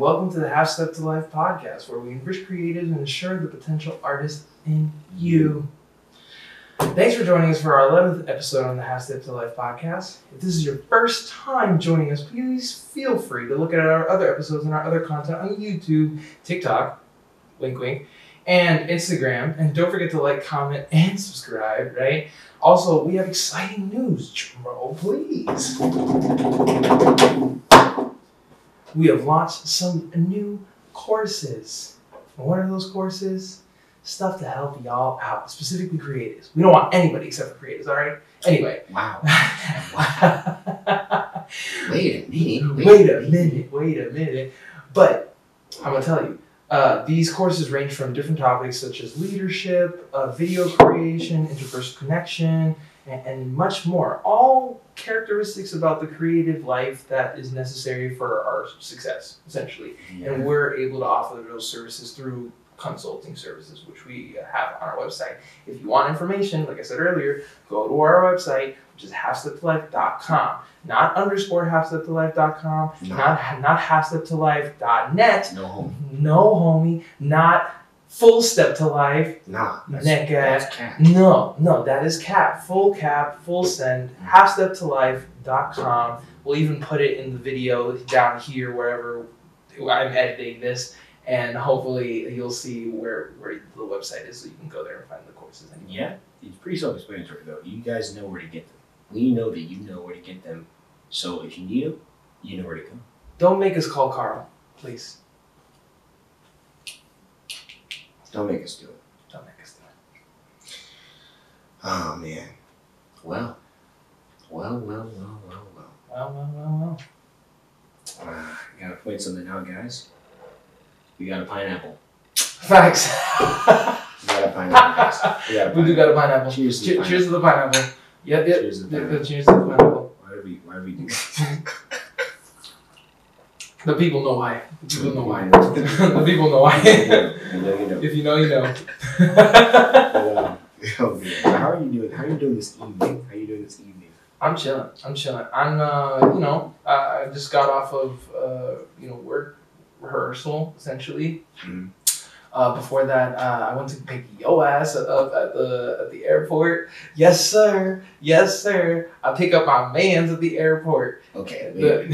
welcome to the Half Step to Life podcast, where we enrich creatives and ensure the potential artist in you. Thanks for joining us for our 11th episode on the Half Step to Life podcast. If this is your first time joining us, please feel free to look at our other episodes and our other content on YouTube, TikTok, wink wink, and Instagram. And don't forget to like, comment, and subscribe, right? Also, we have exciting news. Drum roll, please. We have launched some new courses. And what are those courses? Stuff to help y'all out, specifically creatives. We don't want anybody except for creatives, all right? Anyway. Wow. Wait a minute. wait a minute, wait a minute. But I'm gonna tell you, uh, these courses range from different topics such as leadership, uh, video creation, interpersonal connection, and, and much more. All characteristics about the creative life that is necessary for our success, essentially. And we're able to offer those services through consulting services, which we have on our website. If you want information, like I said earlier, go to our website, which is halfsteptolife.com. Not underscore halfsteptolife.com, No. not not halfsteptolife.net. No home. No, homie, not full step to life. Nah. That's, Nigga. that's cat. No, no, that is cap. Full cap, full send, halfsteptolife.com. We'll even put it in the video down here wherever I'm editing this. And hopefully you'll see where, where the website is so you can go there and find the courses. Yeah. It's pretty self-explanatory though. You guys know where to get them. We know that you know where to get them. So if you need them, you know where to go. Don't make us call Carl, please. Don't make us do it. Don't make us do it. Oh man. Well. Well, well, well, well, well. Well, well, well, well. Uh, I gotta point something out, guys. We got a pineapple. Facts. We got a pineapple, guys. We got a we do got a pineapple. Cheers to Che- the cheers to the pineapple. Yep, yep. Cheers to the pineapple. yep, Cheers to the pineapple. Why do we, why do we do The people know why. The people know why. the people know why. You know, you know. if you know, you know. Oh, how are you doing? How are you doing this evening? How are you doing this evening? I'm chilling. I'm chilling. I'm, uh, you know, I just got off of, uh, you know, work rehearsal essentially. Mhm. Uh, before that, uh, I went to pick yo ass up at the at the airport. Yes, sir. Yes, sir. I pick up my man's at the airport. Okay, The,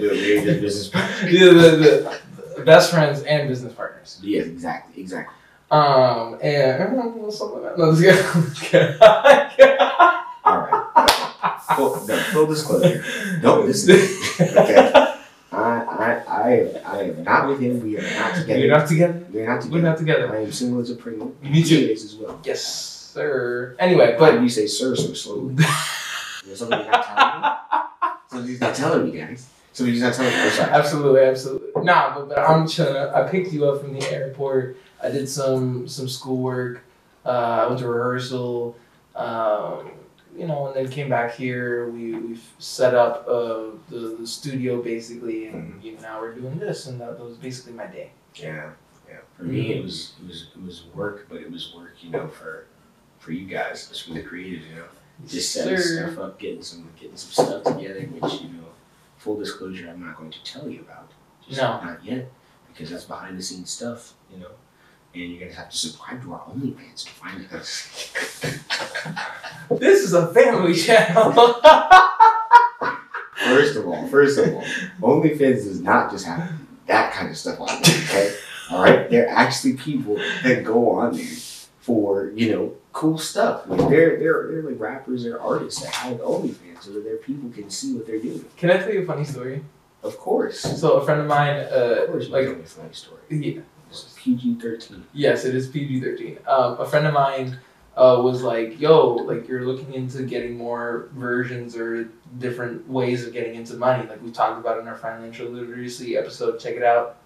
wait. We're we're business partners. the, the, the best friends and business partners. Yes, exactly, exactly. Um, and something like that. No, this guy. All right. Full, no, full disclosure. Don't listen. Okay. I, I, I, I am not with him. We are not together. You're not together. We're not We're together. not together. I am single as a Pringle. Me too. He as well. Yes, sir. Anyway, Why but do you say sir so slowly? There's something you're not telling me? Something's not telling me, guys. Somebody's not telling me. I'm sorry. absolutely, absolutely. Nah, but, but I'm chilling. I picked you up from the airport. I did some some schoolwork. Uh, I went to rehearsal. Um, you know, and then came back here. We we set up uh, the, the studio basically, and you know, now we're doing this, and that that was basically my day. Yeah, yeah. For me, it was it was it was work, but it was work, you know, for for you guys, just for the creatives, you know, just setting Sir. stuff up, getting some getting some stuff together, which you know, full disclosure, I'm not going to tell you about, just No. not yet, because that's behind the scenes stuff, you know, and you're gonna have to subscribe to our OnlyFans to find it. This is a family channel. First of all, first of all, OnlyFans does not just have that kind of stuff on there, okay? All right, they're actually people that go on there for you know cool stuff. Like they're they're they're like rappers they're artists that have OnlyFans so that their people can see what they're doing. Can I tell you a funny story? Of course, So a friend of mine, uh, course, like, a funny story. yeah, It's PG thirteen. yes, it is PG thirteen. Um, a friend of mine uh, was like, "Yo, like you're looking into getting more versions or different ways of getting into money, like we talked about in our financial literacy episode. Check it out.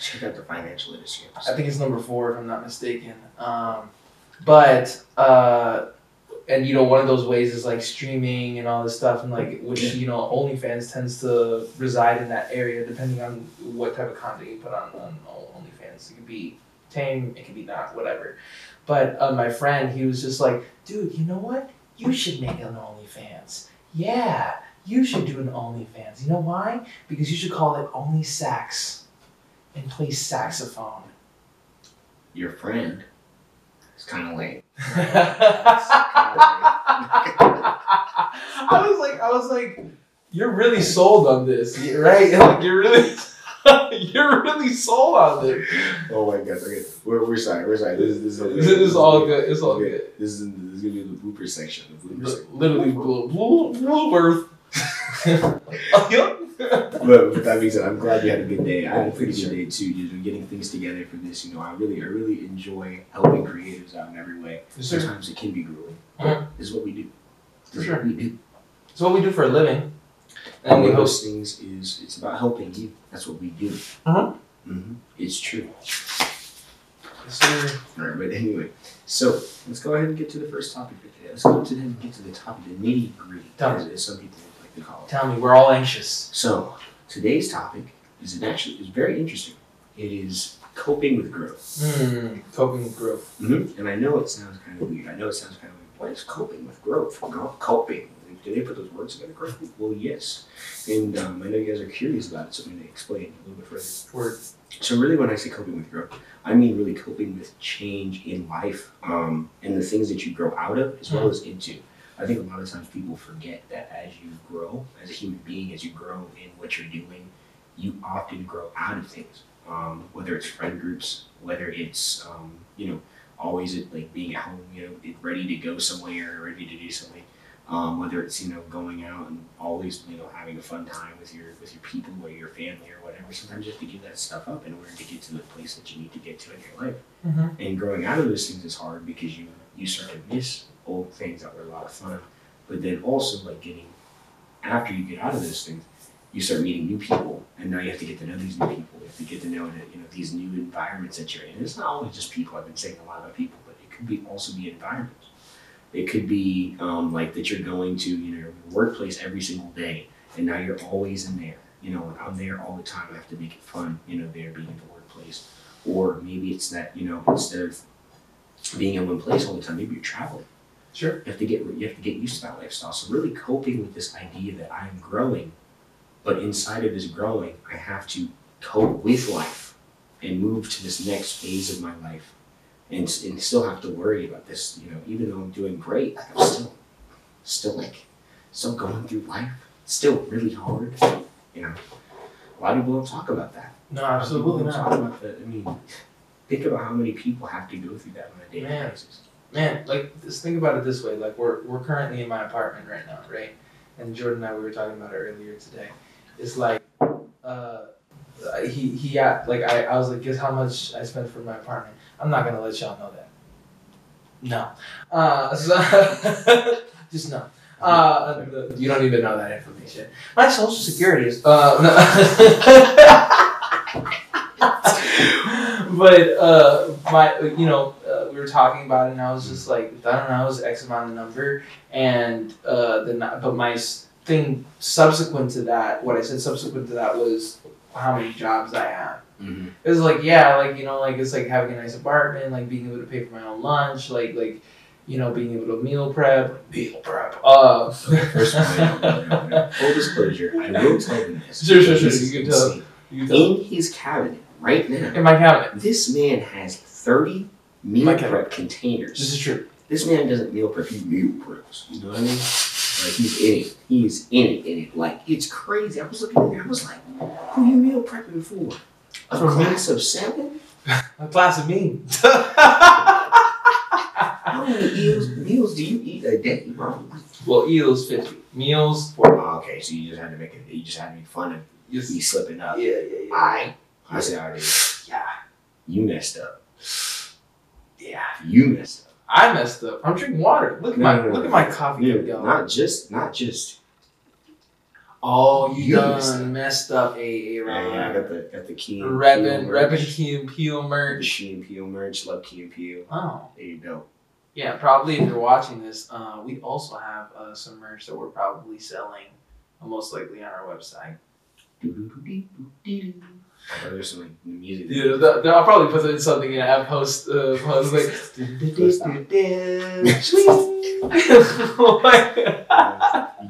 Check out the financial literacy I think it's number four, if I'm not mistaken. Um, but uh, and you know, one of those ways is like streaming and all this stuff, and like which you know, OnlyFans tends to reside in that area, depending on what type of content you put on on OnlyFans. It could be tame, it could be not, whatever. But uh, my friend, he was just like, dude, you know what? You should make an OnlyFans. Yeah, you should do an OnlyFans. You know why? Because you should call it Only Sax and play saxophone. Your friend It's kind of lame. I was like, I was like, you're really sold on this, right? Like you're really, you're really sold on this. Oh my god! Okay, we're, we're sorry. We're sorry. This, is- this, is This is all good. It's all Okay, good. This is, this is gonna be the blooper section. The blooper section. Literally, birth. oh, yep. But with that being said, I'm glad you had a good day. I had a pretty good day too. You know, getting things together for this. You know, I really, I really enjoy helping creatives out in every way. Yes. Sometimes it can be grueling. Mhm. This is what we do. For sure. we do. It's what we do for a living, And and one of those things is it's about helping you. That's what we do. Mhm. hmm It's true. Yes, sir. All right, but anyway, so let's go ahead and get to the first topic for today. Let's go to the, get to the topic, the nitty gritty, as some people call. Tell me, we're all anxious. So today's topic is actually is very interesting. It is coping with growth. Hmm. Coping with growth. Mm-hmm. And I know it sounds kind of weird. I know it sounds kind of weird. What is coping with growth? Gro- Coping. Do they put those words together correctly? Well, yes. And um, I know you guys are curious about it, so I'm going to explain a little bit further. Word. So really, when I say coping with growth, I mean really coping with change in life um, and the things that you grow out of as well as into. I think a lot of times people forget that as you grow as a human being, as you grow in what you're doing, you often grow out of things. Um, whether it's friend groups, whether it's um, you know always at, like being at home, you know, ready to go somewhere, ready to do something. Um, whether it's you know going out and always you know having a fun time with your with your people or your family or whatever. Sometimes you have to give that stuff up in order to get to the place that you need to get to in your life. Mm-hmm. And growing out of those things is hard because you you start to miss old things that were a lot of fun. But then also like getting after you get out of those things, you start meeting new people, and now you have to get to know these new people. You have to get to know you know these new environments that you're in. And it's not always just people. I've been saying a lot about people, but it could be also be environments. It could be um, like that you're going to you know your workplace every single day, and now you're always in there. You know, I'm there all the time. I have to make it fun. You know, there being in the workplace, or maybe it's that you know instead of being in one place all the time, maybe you're traveling. Sure. You have to get you have to get used to that lifestyle. So really coping with this idea that I'm growing, but inside of this growing, I have to cope with life and move to this next phase of my life, and, and still have to worry about this. You know, even though I'm doing great, like I'm still, still like, still going through life. Still really hard. You know, a lot of people don't talk about that. No, absolutely not. talk about that. I mean, think about how many people have to go through that on a daily basis. Man, like just think about it this way. Like we're we're currently in my apartment right now, right? And Jordan and I we were talking about it earlier today. It's like uh he he got like I, I was like, guess how much I spent for my apartment. I'm not gonna let y'all know that. No. Uh so just no. Uh, you don't even know that information. My social security is uh no. but uh my you know uh, we were talking about it and I was just like I don't know it was X amount of number and uh then but my thing subsequent to that what I said subsequent to that was how many jobs I have. Mm-hmm. It was like yeah like you know like it's like having a nice apartment like being able to pay for my own lunch like like you know being able to meal prep meal prep uh First of all, full disclosure, I will tell them this. Sure, sure, sure, you can you tell- In his cabinet right now, in my cabinet this man has 30 meal My cabinet. prep this containers. is true This man doesn't meal prep, he meal preps. You know what I mean? Like he's in it. He's in it, in it. Like it's crazy. I was looking at it, I was like, who you meal prepping for? A For me. class of seven? a class of me How many meals, meals do you eat a day, bro? well eels 50 meals 40 Oh, okay, so you just had to make it. You just had to make fun of Yes. me slipping up. Yeah, yeah, yeah. I, I it is. Yeah. You messed up. Yeah. You messed up. I messed up. I'm drinking water. Look at No, my no, no, look at my coffee cup going. not just, not just. oh, you, you done messed messed up. up. a a Yeah, yeah, I got the got the key. and Reppin' Peele reppin'. Key and Peele The merch. Key and Peele merch. Love Key and Peele. Oh. There you go. Yeah, probably if you're watching this, uh, we also have uh, some merch that we're probably selling, uh, most likely on our website. Oh, there's some like, music. Yeah, th- th- I'll probably put in something in a post. Uh, post like. You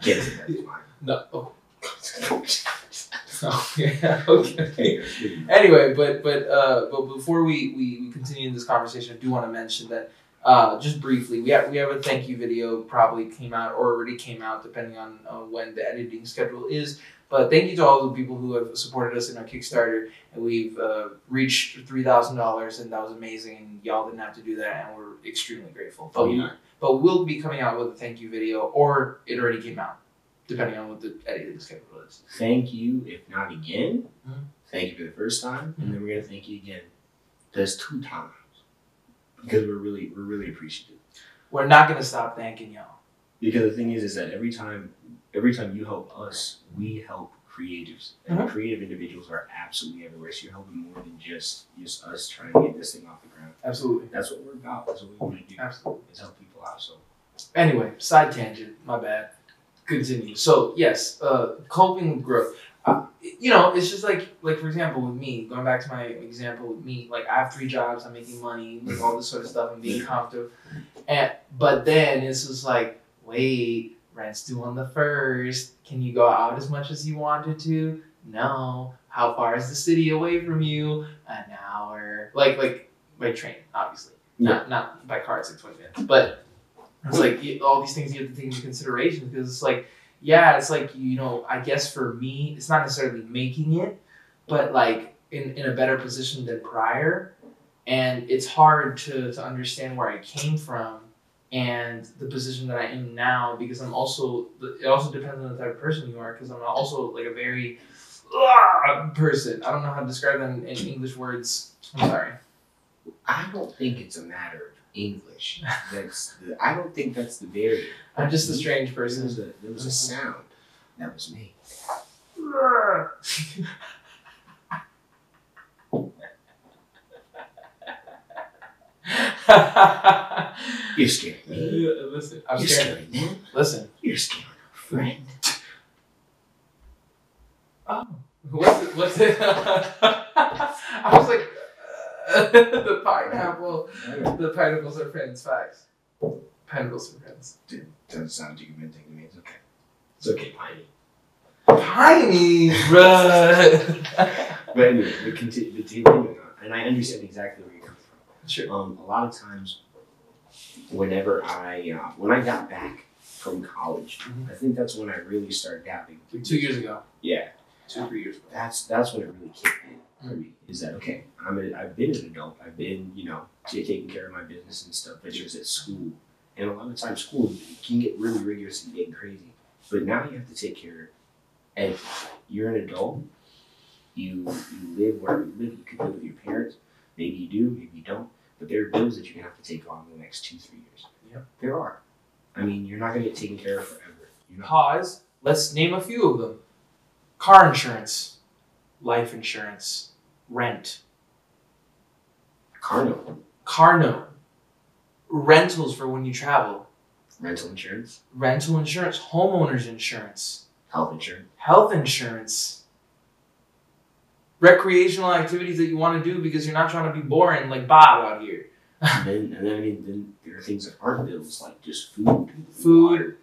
Get to that line. No. Oh. Oh, yeah. Okay. anyway, but but uh, but before we, we, we continue this conversation, I do want to mention that uh, just briefly, we have we have a thank you video probably came out or already came out depending on uh, when the editing schedule is. But thank you to all the people who have supported us in our Kickstarter, and we've uh, reached three thousand dollars, and that was amazing. And y'all didn't have to do that, and we're extremely grateful. But we but we'll be coming out with a thank you video, or it already came out, depending on what the editing schedule is. Thank you, if not again. Mhm. Thank you for the first time, and then we're gonna thank you again. That's two times because we're really we're really appreciative. We're not gonna stop thanking y'all. Because the thing is, is that every time every time you help us, we help creatives, and Mhm. creative individuals are absolutely everywhere. So you're helping more than just just us trying to get this thing off the ground. Absolutely, That's what we're about. That's what we want to do. absolutely. Is help people out. So Anyway, side tangent. My bad. Continue. So yes, uh, coping with growth. Uh, you know, it's just like like for example with me, going back to my example with me, like I have three jobs, I'm making money, with all this sort of stuff, and being comfortable. And but then it's just like, wait, rent's due on the first. Can you go out as much as you wanted to? No. How far is the city away from you? An hour. Like like by train, obviously. Not not by car. It's like twenty minutes, but it's like all these things you have to take into consideration because it's like, yeah, it's like you know, I guess for me, it's not necessarily making it, but like in, in a better position than prior, and it's hard to to understand where I came from and the position that I am now because I'm also it also depends on the type of person you are because I'm also like a very ah, person. I don't know how to describe that in, in English words. I'm sorry. I don't think it's a matter of English. That's the, I don't think that's the barrier. I'm just a strange There was person. a, there was a sound that was made. You're scaring me. Listen, I'm You're scared. scaring them. Listen. You're scaring our friend. Oh, what's it? What's it? I was like, uh, the pineapple. The pineapples are friends. Facts. Pineapples are friends. Doesn't sound too convincing to me. It's okay. It's okay, Piney. Piney, bruh. But anyway, we continue, continuing on, and I understand exactly where you're coming from. sure. Um, a lot of times, whenever I uh, when I got back from college, Mhm. I think that's when I really started dabbing. Like two years ago. Yeah, Two, three years ago. that's that's when it really kicked in for me. Is that okay? I'm a, I've been an adult. I've been you know taking care of my business and stuff. But it was at school, and a lot of times school can get really rigorous and getting crazy. But now you have to take care of. You're an adult. You you live wherever you live. You could live with your parents. Maybe you do. Maybe you don't. But there are bills that you're gonna have to take on in the next two three years. Yep. There are. I mean, you're not gonna get taken care of forever. You're not. Pause. Let's name a few of them. Car insurance, life insurance, rent, Car note, car note, rentals for when you travel, rental insurance, rental insurance, homeowners insurance, health insurance. health insurance, recreational activities that you want to do because you're not trying to be boring like Bob out here. and then, and then I mean, then there are things that aren't bills like just food, Food. water.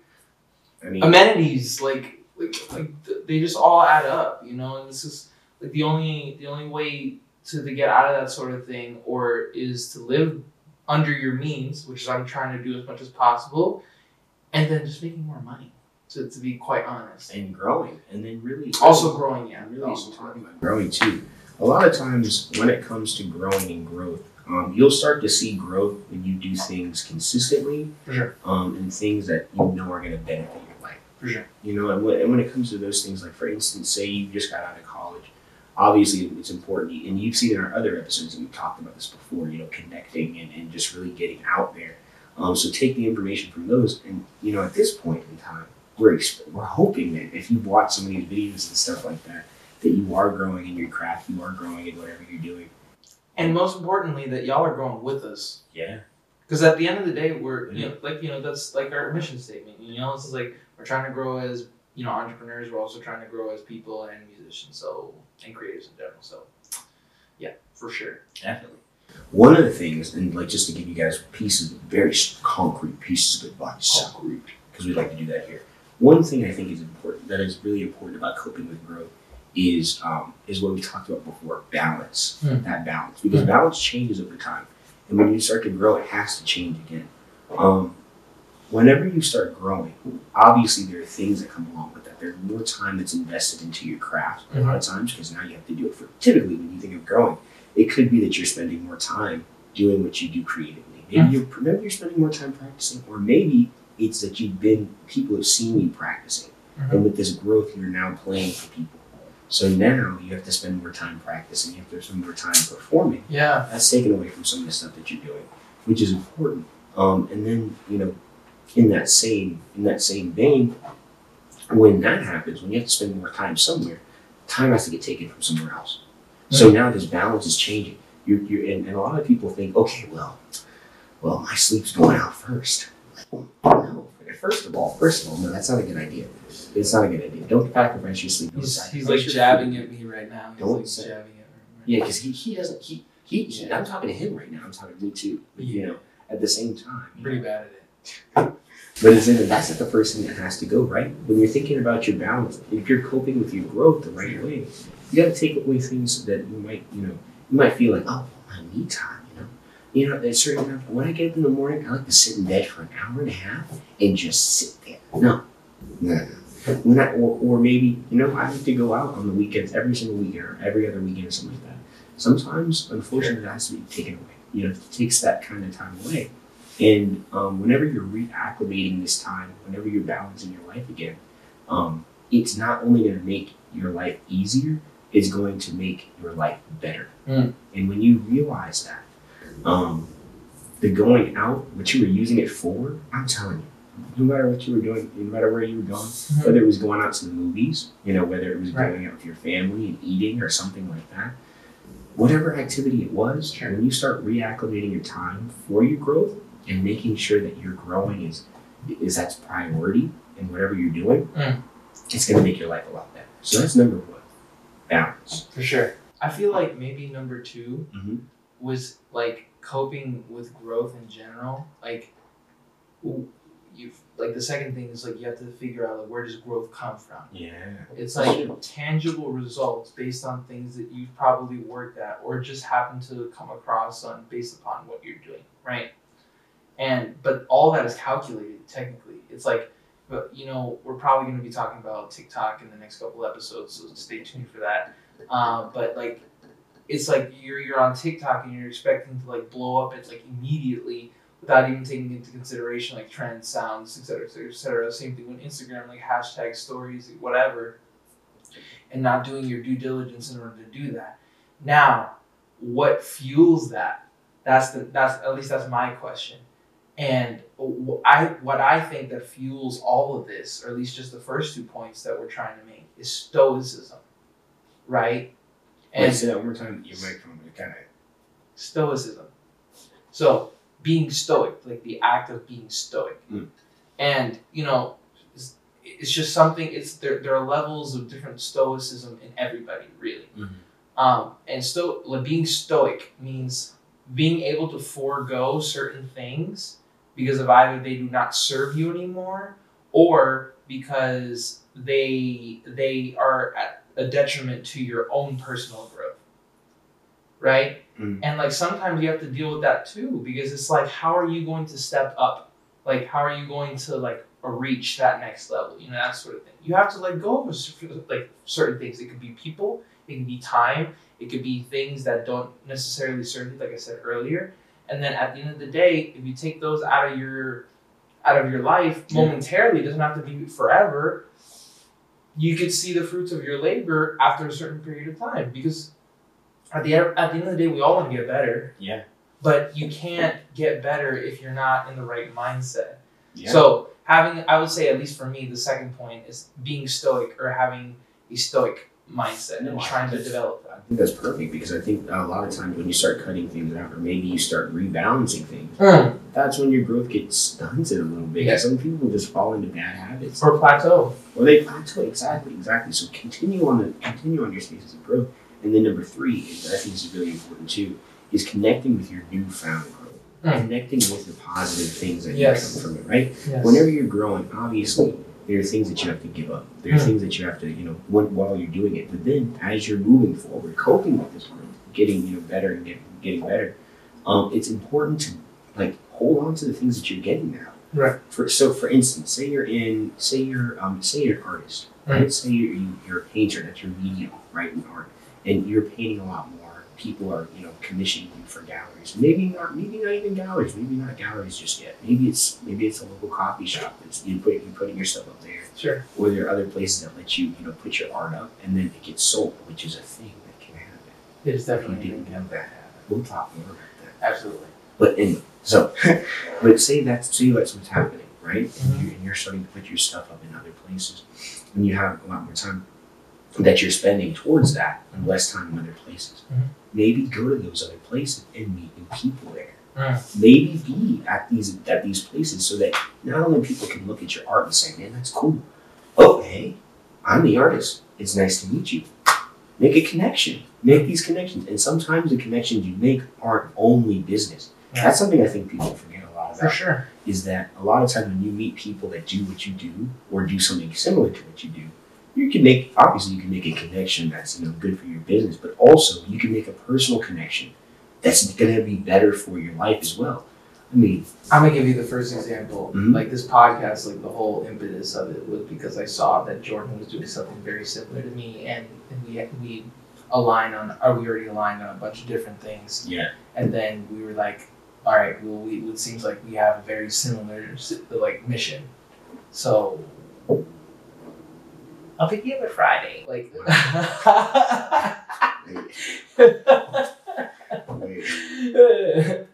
I mean, Amenities, like like like th- they just all add up, you know. And this is like the only the only way to, to get out of that sort of thing, or is to live under your means, which is I'm trying to do as much as possible, and then just making more money. To, to be quite honest, and growing, and then really also growing, yeah, really also talking about growing too. A lot of times, when it comes to growing and growth, um, you'll start to see growth when you do things consistently, for sure, um, and things that you know are going to benefit your life. for sure. You know, and when, and when it comes to those things, like for instance, say you just got out of college, obviously it's important, and you've seen in our other episodes, that we've talked about this before, you know, connecting and, and just really getting out there. Um, so take the information from those, and you know, at this point in time, we're we're hoping that if you watch some of these videos and stuff like that, that you are growing in your craft, you are growing in whatever you're doing. And most importantly, that y'all are growing with us. Yeah. Because at the end of the day, we're you know like you know that's like our mission statement. You know, it's like we're trying to grow as you know entrepreneurs. We're also trying to grow as people and musicians, so and creators in general. So, yeah, for sure. Definitely. One of the things, and like just to give you guys pieces, very concrete pieces of advice, because we like to do that here. One thing I think is important that is really important about coping with growth is um, is what we talked about before balance Hmm. that balance because Hmm. balance changes over time and when you start to grow it has to change again um, whenever you start growing obviously there are things that come along with that there's more time that's invested into your craft a lot of times because now you have to do it for typically when you think of growing it could be that you're spending more time doing what you do creatively maybe Hmm. you're maybe you're spending more time practicing or maybe it's that you've been people have seen you practicing. Mhm. and with this growth you're now playing for people. So now you have to spend more time practicing. You have to spend more time performing. Yeah. that's taken away from some of the stuff that you're doing which is important. Um, and then you know in that same in that same vein when that happens when you have to spend more time somewhere time has to get taken from somewhere else. So now this balance is changing. You're, you're and, and a lot of people think okay well well my sleep's going out first no first of all first of all no that's not a good idea it's not a good idea don't sacrifice your sleep Don't He's, he's like jabbing food. at me right now. He's Don't like say- jabbing at me. Yeah, because he, he doesn't he, he, he I'm talking to him right now. I'm talking to me too. But, You know, at the same time. Pretty know. bad at it. But it's in, that's not the first thing that has to go right. When you're thinking about your balance, if you're coping with your growth the right way, you got to take away things that you might you know you might feel like oh my me time you know you know there's certain times when I get up in the morning I like to sit in bed for an hour and a half and just sit there. No, no, no. When I or, or maybe you know I like to go out on the weekends every single weekend or every other weekend or something like that. Sometimes, unfortunately, that has to be taken away. You know, it takes that kind of time away. And um, whenever you're reacclimating this time, whenever you're balancing your life again, um, it's not only going to make your life easier, it's going to make your life better. Mm. And when you realize that, um, the going out, what you were using it for, I'm telling you, no matter what you were doing, no matter where you were going, whether it was going out to the movies, you know, whether it was Right. going out with your family and eating or something like that, whatever activity it was, Sure. when you start reacclimating your time for your growth and making sure that your growing is is that's priority in whatever you're doing, Mm. it's gonna make your life a lot better. So that's number one. Balance. For sure. I feel like maybe number 2 Mhm. Was like coping with growth in general. Like, you like the second thing is like you have to figure out like where does growth come from. Yeah. It's like tangible results based on things that you've probably worked at or just happened to come across on based upon what you're doing, right? And but all that is calculated technically. It's like, but you know, we're probably going to be talking about TikTok in the next couple episodes, so stay tuned for that. Um, but like, it's like you're you're on TikTok and you're expecting to like blow up it like immediately without even taking into consideration like trends, sounds, etc., etc., etc. Same thing with Instagram, like hashtag stories, whatever, and not doing your due diligence in order to do that. Now, what fuels that? That's the that's at least that's my question. And I what I think that fuels all of this, or at least just the first two points that we're trying to make, is stoicism, right? And say that one more time. Your microphone kind of. stoicism. So being stoic, like the act of being stoic, Mm. and you know, it's, it's just something. It's there. There are levels of different stoicism in everybody, really. Mhm. Um, and sto- like being stoic means being able to forego certain things because of either they do not serve you anymore or because they they are at a detriment to your own personal growth right? Mm. and like sometimes you have to deal with that too because it's like how are you going to step up? Like how are you going to like reach that next level? You know that sort of thing. You have to let go of like certain things. It could be people it can be time it could be things that don't necessarily serve you like i said earlier. And then at the end of the day if you take those out of your out of your life momentarily it doesn't have to be forever you could see the fruits of your labor after a certain period of time because at the end, at the end of the day we all want to get better Yeah. but you can't get better if you're not in the right mindset Yeah. so having i would say at least for me the second point is being stoic or having a stoic mindset No, and trying to develop that I think that's perfect because I think a lot of times when you start cutting things out, or maybe you start rebalancing things, hmm. That's when your growth gets stunted a little bit. Yeah. Some people just fall into bad habits, or plateau or they plateau. Exactly, exactly. So continue on the continue on your stages of growth. And then number three, is I think this is really important too, is connecting with your newfound growth, Mm. connecting with the positive things that Yes. you come from it. Right. yes Whenever you're growing, obviously there are things that you have to give up. There are Hmm. things that you have to, you know, while you're doing it. But then, as you're moving forward, coping with this growth, getting, you know, better and getting, getting better, um, it's important to like hold on to the things that you're getting now. Right. For so, for instance, say you're in, say you're, um, say you're an artist, right? Say you're, you, you're a painter. That's your medium, right, in art, and you're painting a lot more. People are, you know, commissioning you for galleries. Maybe not, maybe not even galleries. Maybe not galleries just yet. Maybe it's, maybe it's a local coffee shop. That's you put, you putting your stuff up there Sure. or there are other places that let you, you know, put your art up and then it gets sold, which is a thing that can happen. It is If you definitely didn't know that, we'll talk more about that. Absolutely. But anyway, so, but say that's say that's what's happening, right? Mhm. And, you, and you're starting to put your stuff up in other places, and you have a lot more time that you're spending towards that, and less time in other places. Mhm. Maybe go to those other places and meet new people there. Mm. Maybe be at these at these places so that not only people can look at your art and say, "Man, that's cool." Oh, hey, I'm the artist. It's nice to meet you. Make a connection. Make these connections, and sometimes the connections you make aren't only business. Yeah. That's something I think people forget a lot For about. sure. Is that a lot of times when you meet people that do what you do or do something similar to what you do, you can make obviously you can make a connection that's you know good for your business, but also you can make a personal connection that's going to be better for your life as well. I mean, I'm gonna give you the first example. Mhm. Like this podcast, like the whole impetus of it was because I saw that Jordan was doing something very similar to me, and, and we we align on, or we already aligned on a bunch of different things, yeah, and then we were like, all right, well, we it seems like we have a very similar like mission, so. I'll pick you up at Friday. Like,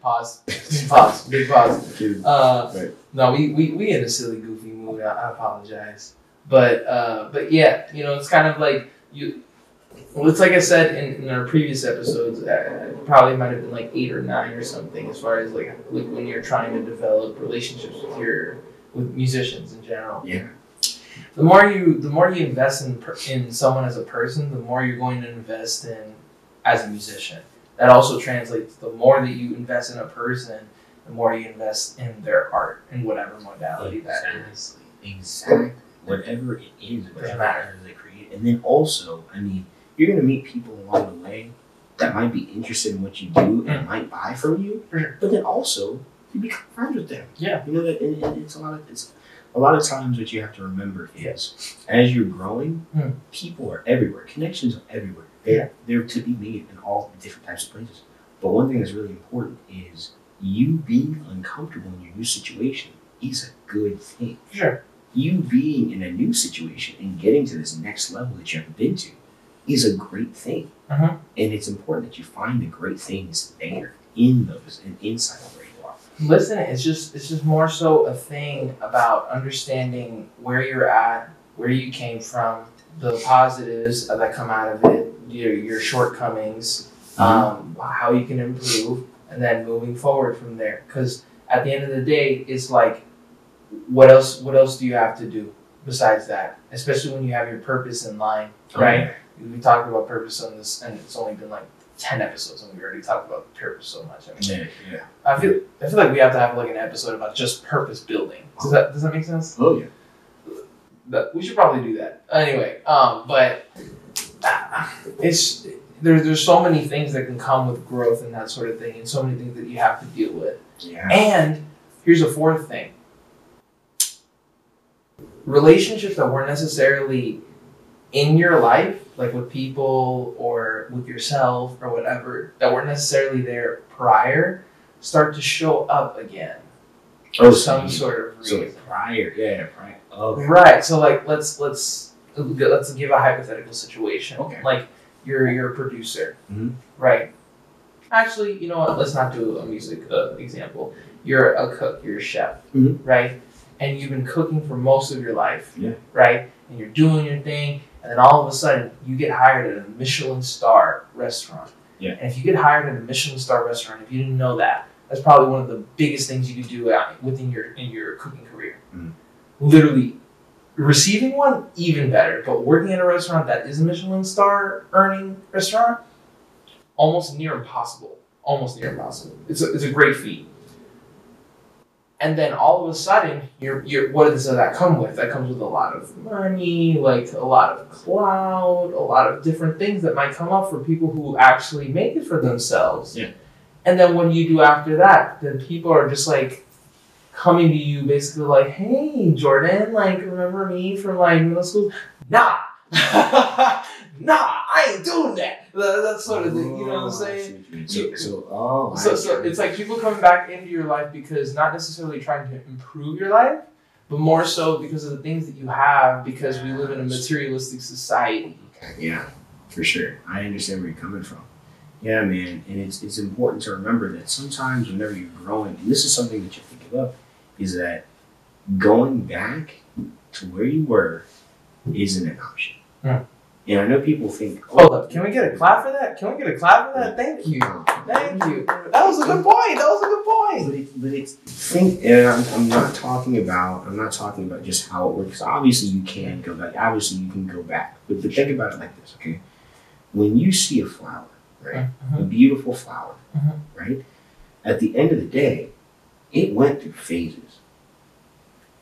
pause. Pause. Big pause. Uh, Right. No, we, we we in a silly, goofy mood. I, I apologize, but uh, but yeah, you know, it's kind of like you. Well, it's like I said in, in our previous episodes. Uh, probably might have been like eight or nine or something, as far as like like when you're trying to develop relationships with your with musicians in general. Yeah. The more you the more you invest in in someone as a person, the more you're going to invest in as a musician. That also translates. The more that you invest in a person, the more you invest in their art in whatever modality that is. Exactly. Whatever it is, whatever matter. it is they create. And then also, I mean, you're gonna meet people along the way that might be interested in what you do and might buy from you. Sure. But then also you become friends with them. Yeah. You know that and, and it's a lot of it's a lot of times what you have to remember is as you're growing, Hmm. people are everywhere. Connections are everywhere. They're, Yeah. they're to be made in all different types of places. But one thing that's really important is you being uncomfortable in your new situation is a good thing. Sure. You being in a new situation and getting to this next level that you haven't been to is a great thing. Mhm. And it's important that you find the great things there in those and inside of where you are. Listen, it's just it's just more so a thing about understanding where you're at, where you came from, the positives that come out of it, your your shortcomings, um, how you can improve, and then moving forward from there. Because at the end of the day, it's like, what else? What else do you have to do besides that? Especially when you have your purpose in line, right? We talked about purpose on this, and it's only been like ten episodes, and we already talked about purpose so much. I mean, Yeah, yeah. I feel I feel like we have to have like an episode about just purpose building. Does that does that make sense? Oh yeah. That we should probably do that anyway. Um, but uh, it's there's there's so many things that can come with growth and that sort of thing, and so many things that you have to deal with. Yeah. And here's a fourth thing: relationships that weren't necessarily in your life, like with people or with yourself or whatever, that weren't necessarily there prior, start to show up again for Oh, some so sort of So prior, yeah, prior. Oh, Right. So like let's let's let's give a hypothetical situation. Okay. Like you're you're a producer. Mhm. Right. Actually, you know what? Let's not do a music uh, example. You're a cook. You're a chef. Mhm. Right. And you've been cooking for most of your life. Yeah. Right. And you're doing your thing, and then all of a sudden you get hired at a Michelin star restaurant. Yeah. And if you get hired at a Michelin star restaurant, if you didn't know that, that's probably one of the biggest things you could do within your in your cooking career. Mhm. Literally, receiving one even better, but working at a restaurant that is a Michelin star earning restaurant, almost near impossible. Almost near impossible. It's a, it's a great feat. And then all of a sudden you're you're what does that come with? That comes with a lot of money like a lot of clout a lot of different things that might come up for people who actually make it for themselves. Yeah. and then what do you do after that? Then people are just like coming to you basically like hey jordan like remember me from like middle school? Nah. Nah i ain't doing that that, that sort of thing you know what i'm Oh, saying see what you mean. So, so, oh, so, so it's like people coming back into your life because not necessarily trying to improve your life, but more so because of the things that you have because we live in a materialistic society. Okay, yeah, for sure. I understand where you're coming from. Yeah, man, and it's it's important to remember that sometimes whenever you're growing, and this is something that you have to give up, is that going back to where you were isn't an option. Hmm. And I know people think, oh, Hold up, can we get a clap for that? Can we get a clap for that? Thank you. Thank you. That was a good point. That was a good point. But, it, but it's think, and I'm, I'm not talking about I'm not talking about just how it works. Obviously, you can go back. Obviously, you can go back. But, but think about it like this, okay? When you see a flower, right, a beautiful flower, Mhm. right, at the end of the day, it went through phases,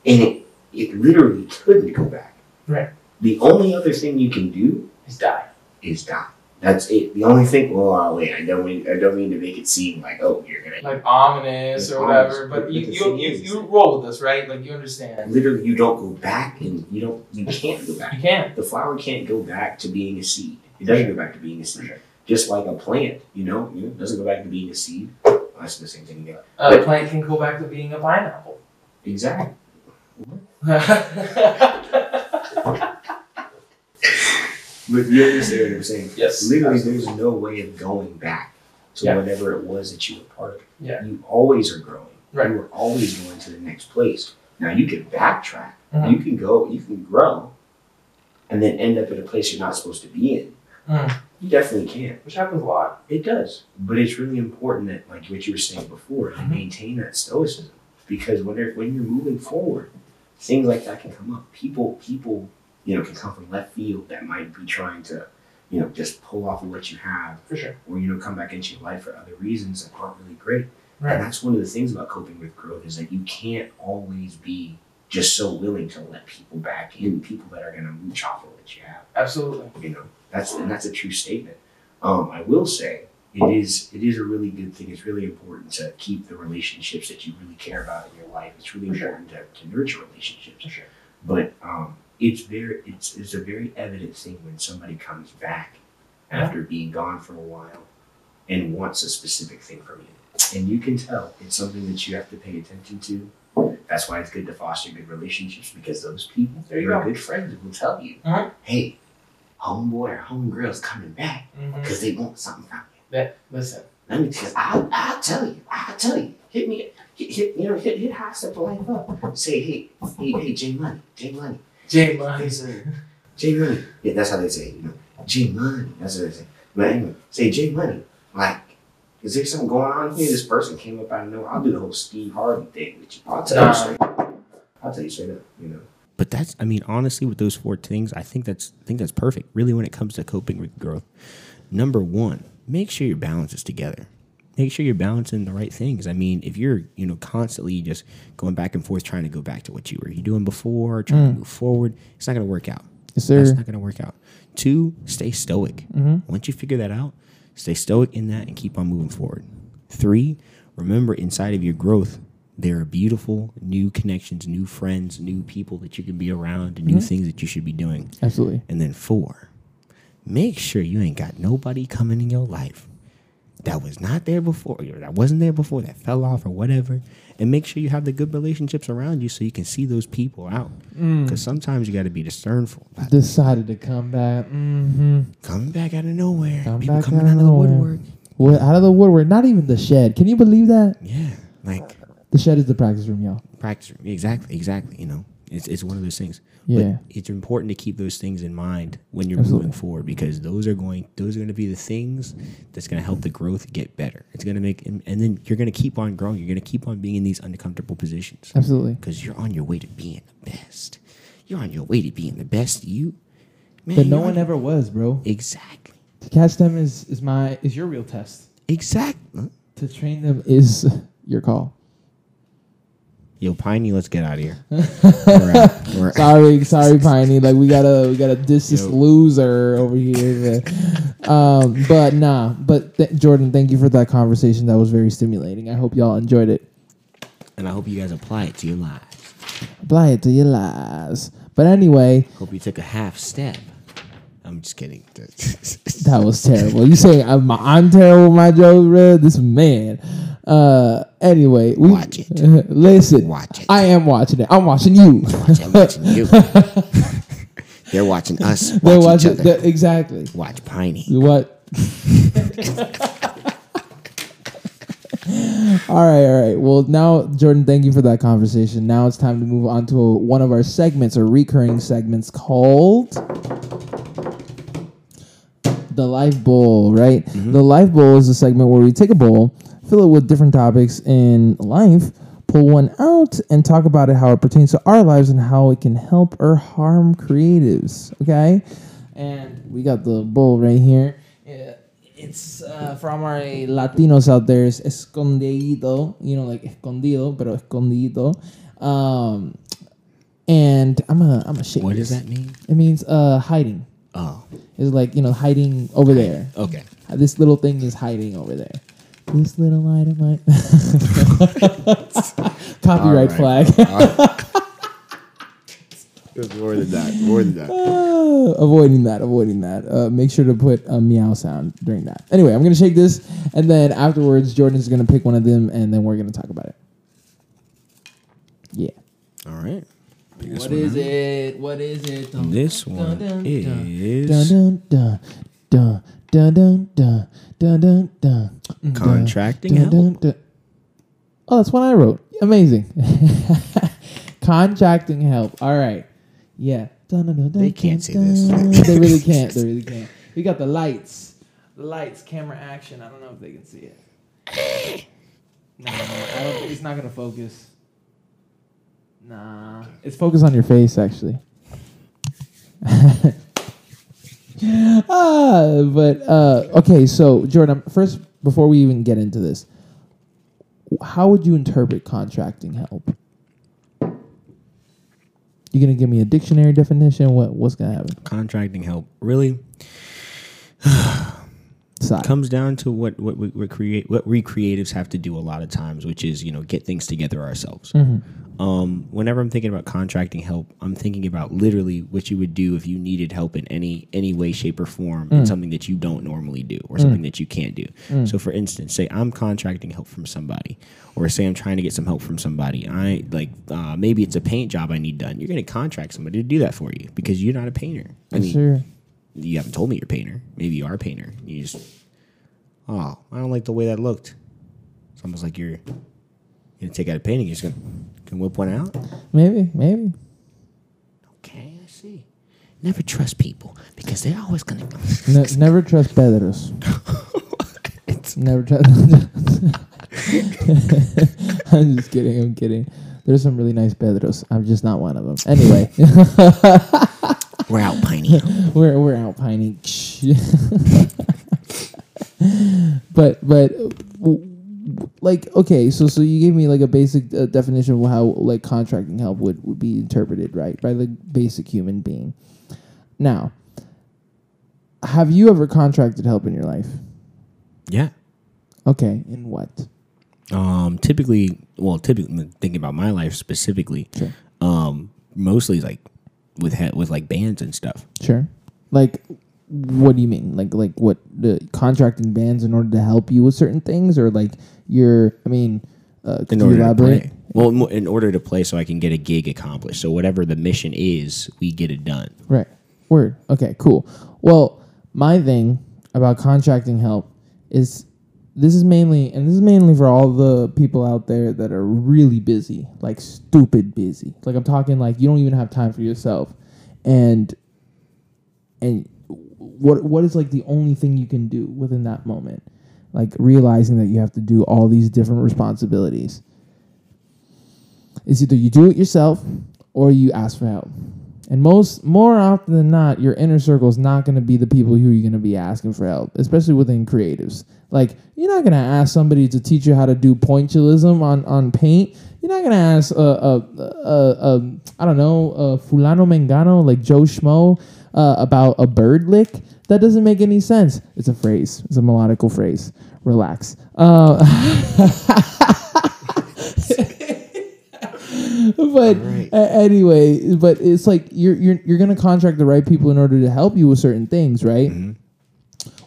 and it it literally couldn't go back. Right. The only other thing you can do is die. is die. That's it. The only thing. Well, uh, wait. I don't mean. I don't mean to make it seem like oh, you're gonna Like ominous or whatever, but but you, you, you, you roll with us, right? Like you understand. literally you don't go back and you don't you can't go back You can't. the flower can't go back to being a seed it doesn't go back to being a seed sure. just like a plant you know you know, it doesn't go back to being a seed Well, that's the same thing again A plant can go back to being a pineapple. exactly but you understand what i'm saying yes. literally absolutely. there's no way of going back to Yeah. whatever it was that you were part of Yeah. you always are growing Right. you are always going to the next place now you can backtrack Mhm. you can go you can grow and then end up at a place you're not supposed to be in Mm. you definitely can Which happens a lot. it does but it's really important that like what you were saying before to Mhm. maintain that stoicism because when, when you're moving forward things like that can come up people people you know can come from left field that might be trying to you know just pull off of what you have For sure. or you know come back into your life for other reasons that aren't really great Right. and that's one of the things about coping with growth is that you can't always be just so willing to let people back in, people that are going to mooch off of what you have. Absolutely. You know, that's and that's a true statement. Um, I will say it is it is a really good thing. It's really important to keep the relationships that you really care about in your life. It's really For sure. important to, to nurture relationships. For sure. But um, it's very it's it's a very evident thing when somebody comes back after being gone for a while and wants a specific thing from you. And you can tell it's something that you have to pay attention to. That's why it's good to foster good relationships because those people, There you your go. good friends, will tell you, Mhm. hey, homeboy or homegirl's coming back Mm-hmm. because they want something from you. That listen. Let me tell you, I'll, I'll tell you, I'll tell you. Hit me, hit, hit you know, hit, hit high step life up. Say, hey, hey, hey, J Money, J Money. J Money. J Money. Yeah, that's how they say it, you know. J Money. That's what they say. But anyway, say J Money. Like, is there something going on here? This person came up out of nowhere. I'll do the whole Steve Harvey thing with you. I'll tell Nah. you straight. I'll tell you straight up, you know. But that's, I mean, honestly, with those four things, I think that's, I think that's perfect. Really, when it comes to coping with growth, number one, make sure your balance is together. Make sure you're balancing the right things. I mean, if you're, you know, constantly just going back and forth trying to go back to what you were you doing before, trying to mm. move forward, it's not going to work out. Yes, That's not going to work out. Two, stay stoic. Mm-hmm. Once you figure that out, stay stoic in that and keep on moving forward. Three, remember inside of your growth, there are beautiful new connections, new friends, new people that you can be around, and new mm-hmm. things that you should be doing. Absolutely. And then four, make sure you ain't got nobody coming in your life that was not there before, or that wasn't there before, that fell off or whatever. And make sure you have the good relationships around you so you can see those people out. Because sometimes you got to be discernful. Decided to come back. Mm-hmm. coming back out of nowhere. Come people coming out out of the woodwork. What out of the woodwork? Not even the shed. Can you believe that? Yeah, like The shed is the practice room, y'all. practice. room. Exactly, exactly. You know, it's it's one of those things. Yeah. But it's important to keep those things in mind when you're Absolutely. moving forward because those are going those are going to be the things that's going to help the growth get better. It's going to make and, then you're going to keep on growing. You're going to keep on being in these uncomfortable positions Absolutely. because you're on your way to being the best. You're on your way to being the best you. Man, But no one on- ever was, bro. exactly To catch them is is my is your real test. exactly. To train them is your call. Yo, Piney, let's get out of here. We're out. We're out. sorry, sorry, Piney. Like we gotta, we gotta diss this Yo. loser over here. But, um, but nah. But th- Jordan, thank you for that conversation. That was very stimulating. I hope y'all enjoyed it. And I hope you guys apply it to your lives. Apply it to your lives. But anyway, Hope you took a half step. I'm just kidding. that was terrible. You say I'm, I'm terrible with my jokes, bro? This man. Uh, anyway, we, Watch it. listen, Watch it. I am watching it. I'm watching you. I'm watching you. They're watching us. Watch They're each watching other. the- exactly. Watch Piney. What? all right, all right. Well, now, Jordan, thank you for that conversation. Now it's time to move on to a, one of our segments, or recurring segments called the Life Bowl, right? The Life Bowl is a segment where we take a bowl, fill it with different topics in life, pull one out, and talk about it, how it pertains to our lives, and how it can help or harm creatives, okay? And we got the bowl right here. Yeah, It's uh, from our Latinos out there. It's escondido, you know, like escondido, pero escondido. Um, and I'm gonna I'm gonna shake. What does that mean? It means uh hiding. Oh, It's like you know hiding over there. okay. This little thing is hiding over there. This little light of mine. Copyright All flag. More than that. More than that. Uh, avoiding that, avoiding that. Uh, make sure to put a meow sound during that. Anyway, I'm gonna shake this, and then afterwards, Jordan's gonna pick one of them, and then we're gonna talk about it. Yeah. All right. Pick this What one is out. it? What is it? Dun, This dun, one dun, is dun dun dun dun dun dun dun dun dun dun. Mm. contracting Dun, dun, help. dun. Oh, that's one I wrote. Amazing. Contracting help. All right. Yeah. Dun, dun, dun, They can't see this. they really can't. They really can't. We got the lights. The lights, camera action. I don't know if they can see it. No, it's not gonna focus. Nah. It's focused on your face actually. Ah, but uh, okay, so Jordan, first before we even get into this, how would you interpret contracting help? You gonna give me a dictionary definition? What what's gonna happen? Contracting help really Side. comes down to what what we what create what we creatives have to do a lot of times, which is you know get things together ourselves. Um, whenever I'm thinking about contracting help, I'm thinking about literally what you would do if you needed help in any any way, shape, or form in something that you don't normally do or something that you can't do. So, for instance, say I'm contracting help from somebody, or say I'm trying to get some help from somebody. I like uh, maybe it's a paint job I need done. You're going to contract somebody to do that for you because you're not a painter. I mean, sure. you haven't told me you're a painter. Maybe you are a painter. You just, oh, I don't like the way that looked. It's almost like you're gonna take out a painting. You're just gonna, gonna whip one out. Maybe, maybe. Okay, I see. Never trust people because they're always gonna. Ne- never trust Pedros. never trust. I'm just kidding. I'm kidding. There's some really nice Pedros. I'm just not one of them. Anyway, We're out, Piney. we're we're out pining. but but w- like okay, so so you gave me like a basic uh, definition of how like contracting help would, would be interpreted, right, by the basic human being. Now, have you ever contracted help in your life? yeah. Okay, in what? Um. Typically, well, typically thinking about my life specifically. Sure. Um. Mostly like with with like bands and stuff. Sure. Like, what do you mean? Like, like what the contracting bands in order to help you with certain things, or like you're? I mean, uh, could in you order to elaborate? play. Well, in order to play, so I can get a gig accomplished. So whatever the mission is, we get it done. Right. Word. Okay. Cool. Well, my thing about contracting help is this is mainly, and this is mainly for all the people out there that are really busy, like stupid busy. Like I'm talking, like you don't even have time for yourself, and and what what is like the only thing you can do within that moment, like realizing that you have to do all these different responsibilities. is either you do it yourself or you ask for help. And most more often than not, your inner circle is not going to be the people who you're going to be asking for help, especially within creatives. Like you're not going to ask somebody to teach you how to do pointillism on on paint. You're not going to ask a a, a, I don't know a fulano mengano like Joe Schmo uh, about a bird lick. That doesn't make any sense. It's a phrase. It's a melodical phrase. Relax. Uh, but a- anyway, but it's like you're you're you're gonna contract the right people in order to help you with certain things, right?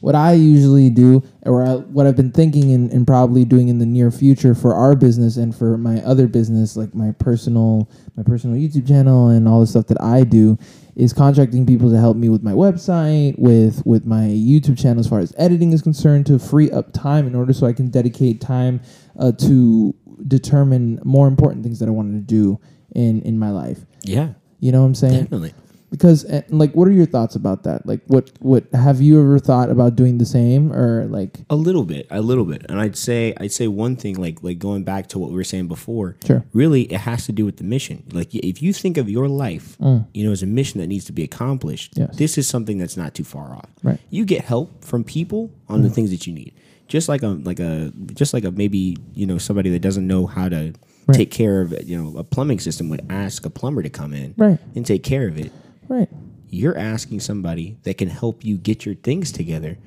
What I usually do, or I, what I've been thinking and, and probably doing in the near future for our business and for my other business, like my personal my personal YouTube channel and all the stuff that I do, is contracting people to help me with my website, with with my YouTube channel as far as editing is concerned, to free up time in order so I can dedicate time uh, to determine more important things that I wanted to do in in my life. Yeah, You know what I'm saying? definitely. Because uh, like, what are your thoughts about that? Like, what what have you ever thought about doing the same or like? A little bit, a little bit, and I'd say I'd say one thing like like going back to what we were saying before. Sure. Really, it has to do with the mission. Like if you think of your life, Mm. you know, as a mission that needs to be accomplished, Yes. this is something that's not too far off. Right. You get help from people on the things that you need. Just like a like a just like a maybe you know somebody that doesn't know how to Right. take care of you know a plumbing system would ask a plumber to come in Right. and take care of it. Right. You're asking somebody that can help you get your things together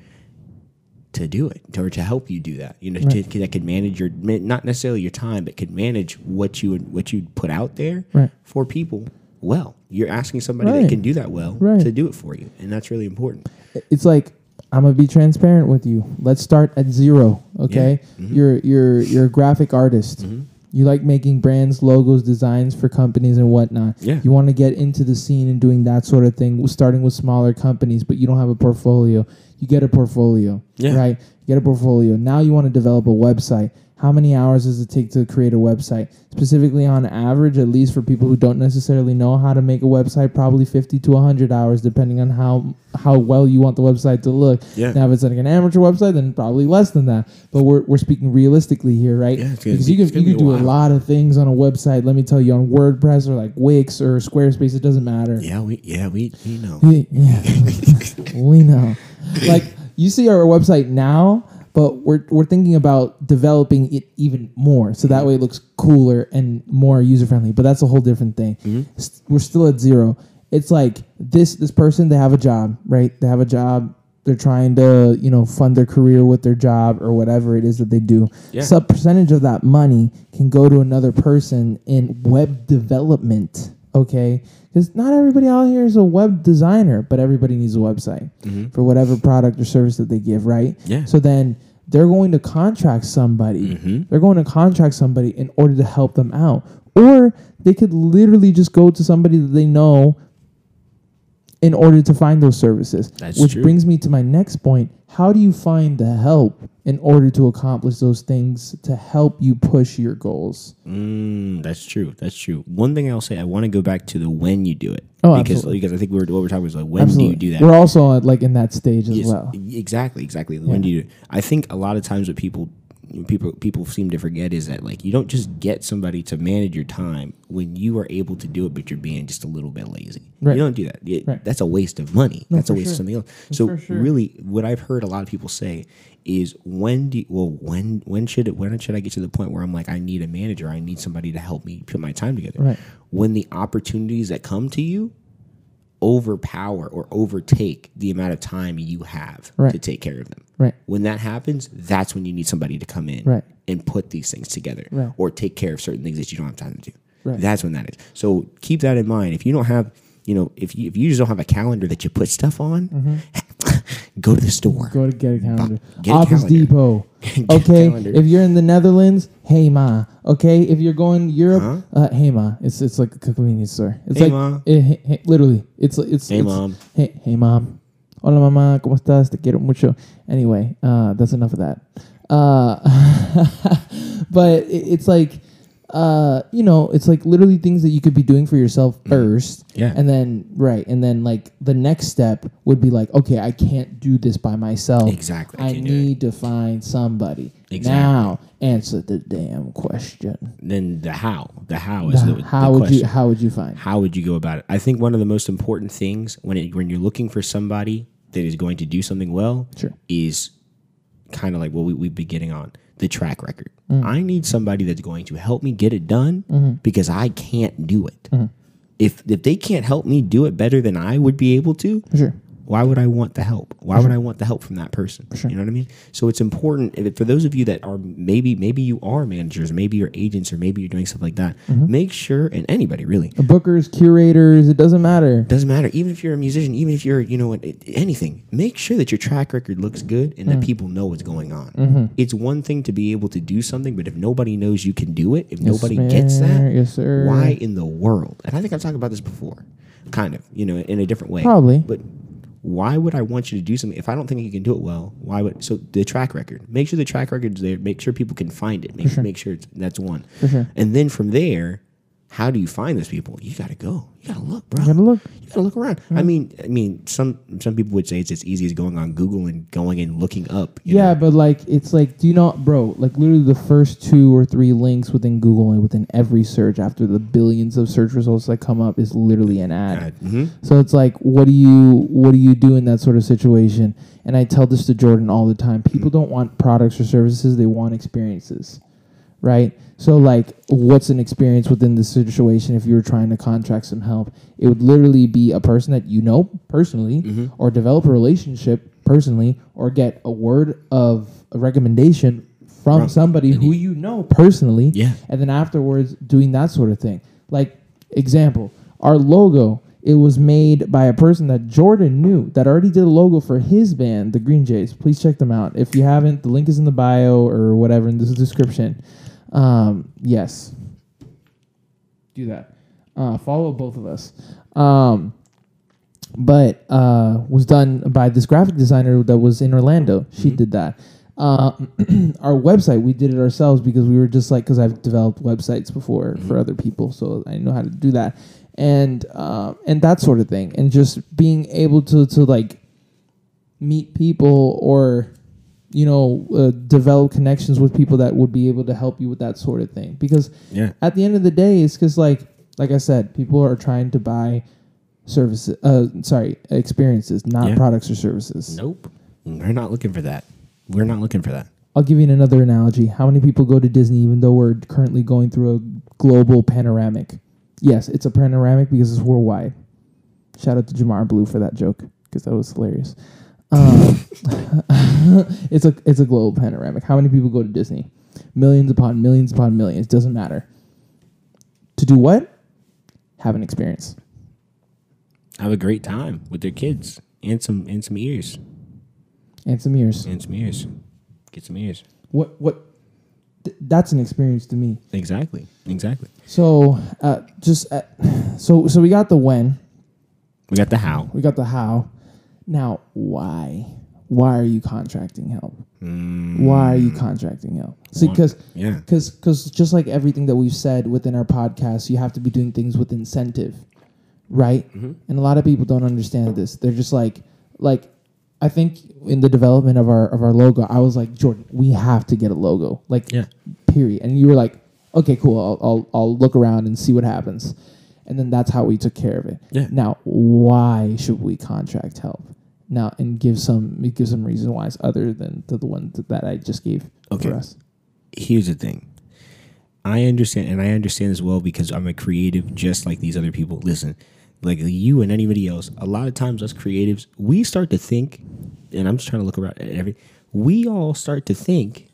to do it or to help you do that. You know, to, that could manage your not necessarily your time, but could manage what you would what you put out there Right. for people. Well, you're asking somebody Right. that can do that well Right. to do it for you, and that's really important. It's like I'm gonna be transparent with you. Let's start at zero. Okay. Mm-hmm. You're you're you're a graphic artist. You like making brands, logos, designs for companies and whatnot. Yeah. You want to get into the scene and doing that sort of thing, starting with smaller companies, but you don't have a portfolio. You get a portfolio. Yeah. Right. You get a portfolio. Now you want to develop a website. How many hours does it take to create a website? Specifically, on average, at least for people who don't necessarily know how to make a website, probably 50 to 100 hours, depending on how how well you want the website to look. Yeah. Now, if it's like an amateur website, then probably less than that. But we're, we're speaking realistically here, right? Yeah, because be- you can you can be a do a lot of things on a website. Let me tell you, on WordPress or like Wix or Squarespace, it doesn't matter. Yeah, we yeah we we know. Yeah, we know. Like you see our website now, but we're we're thinking about developing it even more, so that mm-hmm. way it looks cooler and more user friendly. But that's a whole different thing. Mm-hmm. S- We're still at zero. It's like this this person they have a job, right? They have a job. They're trying to you know fund their career with their job or whatever it is that they do. Yeah. Some percentage of that money can go to another person in web development. Okay, because not everybody out here is a web designer, but everybody needs a website mm-hmm. for whatever product or service that they give, right? Yeah. So then they're going to contract somebody. Mm-hmm. They're going to contract somebody in order to help them out, or they could literally just go to somebody that they know in order to find those services. That's which true. brings me to my next point. How do you find the help in order to accomplish those things to help you push your goals? Mm, that's true. That's true. One thing I'll say, I want to go back to the when you do it. Oh, because absolutely. because I think we were, what we're talking about is like when Absolutely. do you do that? We're also like in that stage as Yes, well. Exactly, exactly. When do you? I think a lot of times what people people people seem to forget is that like you don't just get somebody to manage your time when you are able to do it, but you're being just a little bit lazy. Right. You don't do that. It- Right. That's a waste of money. that's a waste sure. of something else. so sure. really, what I've heard a lot of people say is when do you, well when when should it when should I get to the point where I'm like I need a manager I need somebody to help me put my time together Right. when the opportunities that come to you overpower or overtake the amount of time you have Right. to take care of them. Right. When that happens, that's when you need somebody to come in Right. and put these things together Right. or take care of certain things that you don't have time to do. Right. That's when that is. So keep that in mind. If you don't have, you know, if you, if you just don't have a calendar that you put stuff on, mm-hmm. Go to the store. Go to get a calendar. get a Office calendar. Depot. Get a okay. calendar. If you're in the Netherlands, HEMA. Okay. If you're going Europe, uh, HEMA. It's it's like a convenience store. It's Hey, like Ma. eh, hey, hey, literally. It's it's Hey, it's- Mom. Hey hey mom. Hola mamá, cómo estás? Te quiero mucho. Anyway, uh, that's enough of that. Uh, but it, it's like uh, you know, it's like literally things that you could be doing for yourself first. Mm-hmm. Yeah. And then right, and then like the next step would be like, okay, I can't do this by myself. Exactly, I I can't do it. need to find somebody. Exactly. Now answer the damn question. Then the how, the how is The- the, how the would you how would you find? how would you go about it? I think one of the most important things when it, when you're looking for somebody that is going to do something well Sure. is kind of like what we, we've been getting on the track record. Mm. I need somebody that's going to help me get it done Mm-hmm. because I can't do it. If if they can't help me do it better than I would be able to, Sure. Why would I want the help? Why would I want the help from that person? You know what I mean? So it's important if, for those of you that are maybe maybe you are managers, maybe you're agents, or maybe you're doing stuff like that. Mm-hmm. Make sure, and anybody really, Bookers, curators, it doesn't matter. doesn't matter. Even if you're a musician, even if you're, you know, what, anything, make sure that your track record looks good and Mm. that people know what's going on. Mm-hmm. It's one thing to be able to do something, but if nobody knows you can do it, if nobody gets that, Yes, sir. why in the world? And I think I've talked about this before, kind of, you know, in a different way. Probably. But why would I want you to do something if I don't think you can do it well? Why would so the track record? Make sure the track record's there. Make sure people can find it. Make mm-hmm. make sure it's, that's one. sure. And then from there, how do you find those people? You got to go. You got to look, bro. You gotta look. You gotta look around. I mean, I mean, some some people would say it's as easy as going on Google and going and looking up. you Yeah, know? but like it's like, do you know, bro? Like literally, the first two or three links within Google and within every search after the billions of search results that come up is literally an ad. hmm So it's like, what do you what do you do in that sort of situation? And I tell this to Jordan all the time. People don't want products or services; they want experiences, right? So like, what's an experience within this situation? If you were trying to contract some help, it would literally be a person that you know personally, Mm-hmm. or develop a relationship personally, or get a word of a recommendation from From- somebody who you know personally Yeah. and then afterwards doing that sort of thing. Like example, our logo it was made by a person that Jordan knew that already did a logo for his band, the Green Jays. Please check them out. If you haven't, the link is in the bio or whatever in the description. Um, yes, do that. Uh, follow both of us. Um, but uh, was done by this graphic designer that was in Orlando. She did that. Uh, our website, we did it ourselves because we were just like, because I've developed websites before for other people, so I know how to do that, and uh, and that sort of thing, and just being able to to like meet people or you know uh, develop connections with people that would be able to help you with that sort of thing because Yeah. at the end of the day it's because like like i said people are trying to buy services uh sorry experiences not Yeah. products or services Nope. We're not looking for that. We're not looking for that. i'll give you another analogy how many people go to disney even though we're currently going through a global panoramic yes it's a panoramic because it's worldwide shout out to jamar blue for that joke because that was hilarious um, it's a it's a global panoramic. How many people go to disney? Millions upon millions upon millions. Doesn't matter. To do what? Have an experience. Have a great time with their kids and some and some ears. And some ears. And some ears. Get some ears. what what th- that's an experience to me. Exactly. Exactly. so uh, just uh, so so we got the when. We got the how. we got the how now why? Why are you contracting help? Why are you mm. contracting help? See because Yeah. because because just like everything that we've said within our podcast you have to be doing things with incentive right? Mm-hmm. And a lot of people don't understand this. They're just like like i think in the development of our of our logo i was like jordan we have to get a logo. Like Yeah. period. And you were like okay cool. I'll, I'll i'll look around and see what happens. And then that's how we took care of it. Yeah. now why should we contract help now and give some give some reason why it's other than to the one that i just gave Okay. for us here's the thing. I understand, and I understand as well because I'm a creative, just like these other people. Listen, like you and anybody else, a lot of times us creatives, we start to think, and I'm just trying to look around at every. We all start to think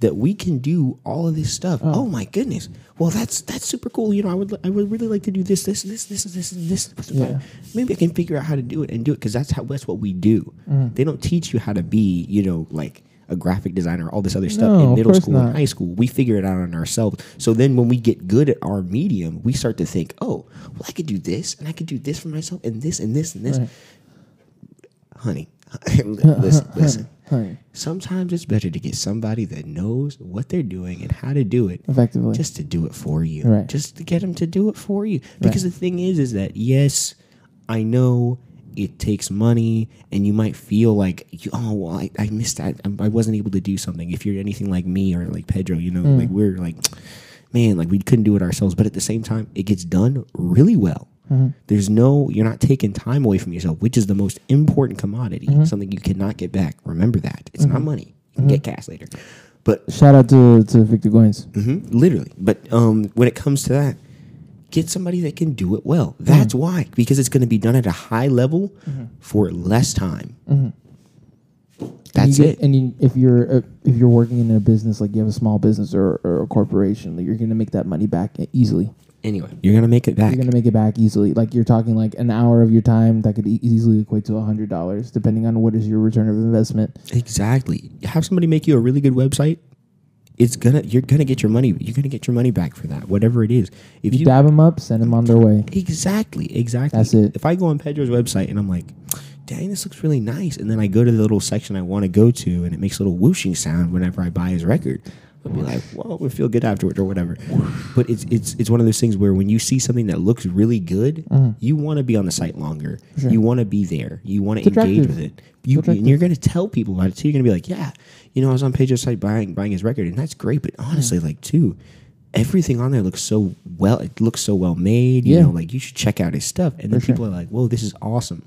that we can do all of this stuff. Oh, my goodness! Well, that's that's super cool. You know, I would I would really like to do this, this, this, this, this, and this. Yeah. Maybe I can figure out how to do it and do it because that's how that's what we do. Mm-hmm. They don't teach you how to be, you know, like a graphic designer, all this other stuff No, in middle school and high school. We figure it out on ourselves. So then when we get good at our medium, we start to think, oh, well, I could do this and I could do this for myself and this and this and this. Right. Honey, listen, listen. Honey, Sometimes it's better to get somebody that knows what they're doing and how to do it effectively. just to do it for you. Right. Just to get them to do it for you. Because the thing is, is that yes, I know it takes money, and you might feel like, you, oh, well, I, I missed that. I, I wasn't able to do something. If you're anything like me or like Pedro, you know, mm. like we're like, man, like we couldn't do it ourselves. But at the same time, it gets done really well. There's no, you're not taking time away from yourself, which is the most important commodity, something you cannot get back. Remember that. It's not money. You can get cash later. But Shout out to to Victor Goins. hmm literally. But um, when it comes to that, get somebody that can do it well. That's why, because it's going to be done at a high level for less time. That's you get- it. And you, if you're uh, if you're working in a business like you have a small business or, or a corporation, like, you're gonna make that money back easily. Anyway, you're going to make it back. You're gonna make it back easily. Like you're talking like an hour of your time that could e- easily equate to a hundred dollars, depending on what is your return of investment. exactly. Have somebody make you a really good website. It's gonna you're gonna get your money. You're gonna get your money back for that, whatever it is. If You you dab them up, send them on their way. Exactly, exactly. That's it. If I go on Pedro's website and I'm like, dang, this looks really nice, and then I go to the little section I want to go to and it makes a little whooshing sound whenever I buy his record, Be like, whoa, we feel good afterwards or whatever. But it's it's it's one of those things where when you see something that looks really good, Mm-hmm. you want to be on the site longer. You want to be there. You want to engage with it. You and you're gonna tell people about it too. You're gonna be like, yeah, you know, I was on Pedro's site buying buying his record, and that's great. But honestly, Mm. like too. Everything on there looks so well. It looks so well made. You Yeah. know, like you should check out his stuff. And then For sure. people are like, "Whoa, this is awesome."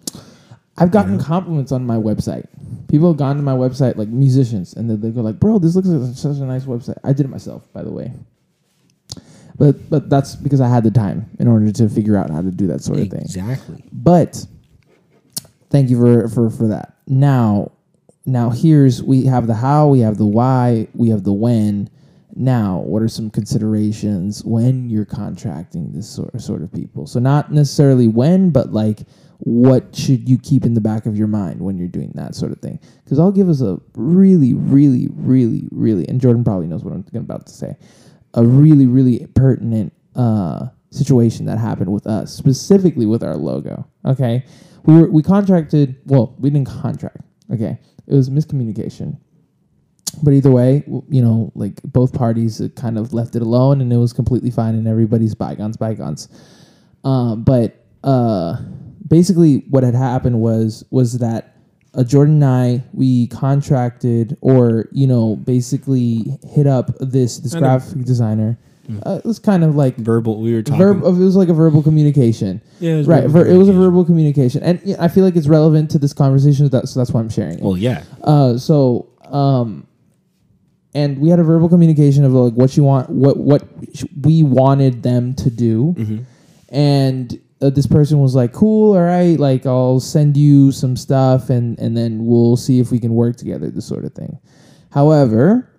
I've gotten compliments on my website. People have gone to my website, like musicians, and they, they go like, "Bro, this looks like such a nice website." I did it myself, by the way. But but that's because I had the time in order to figure out how to do that sort of thing. Exactly. But thank you for for for that. Now, now here's we have the how, we have the why, we have the when. Now, what are some considerations when you're contracting this sort sort of people? So not necessarily when, but like what should you keep in the back of your mind when you're doing that sort of thing? Because I'll give us a really, really, really, really, and Jordan probably knows what I'm about to say, a really, really pertinent uh, situation that happened with us, specifically with our logo. Okay, we were we contracted. Well, we didn't contract. Okay, it was miscommunication. But either way, you know, like both parties uh, kind of left it alone, and it was completely fine, and everybody's bygones, bygones. Um, but uh, basically, what had happened was was that uh, Jordan and I we contracted, or you know, basically hit up this this Kind of- graphic designer. Uh, it was kind of like Verbal. We were talking. verb. It was like a verbal communication. Yeah, it was right. Ver- it was a verbal communication, and yeah, I feel like it's relevant to this conversation. That, so that's why I'm sharing it. well, yeah. Uh, so um, and we had a verbal communication of like what you want, what what sh- we wanted them to do, and uh, this person was like, "Cool, all right, like I'll send you some stuff, and and then we'll see if we can work together." This sort of thing. However,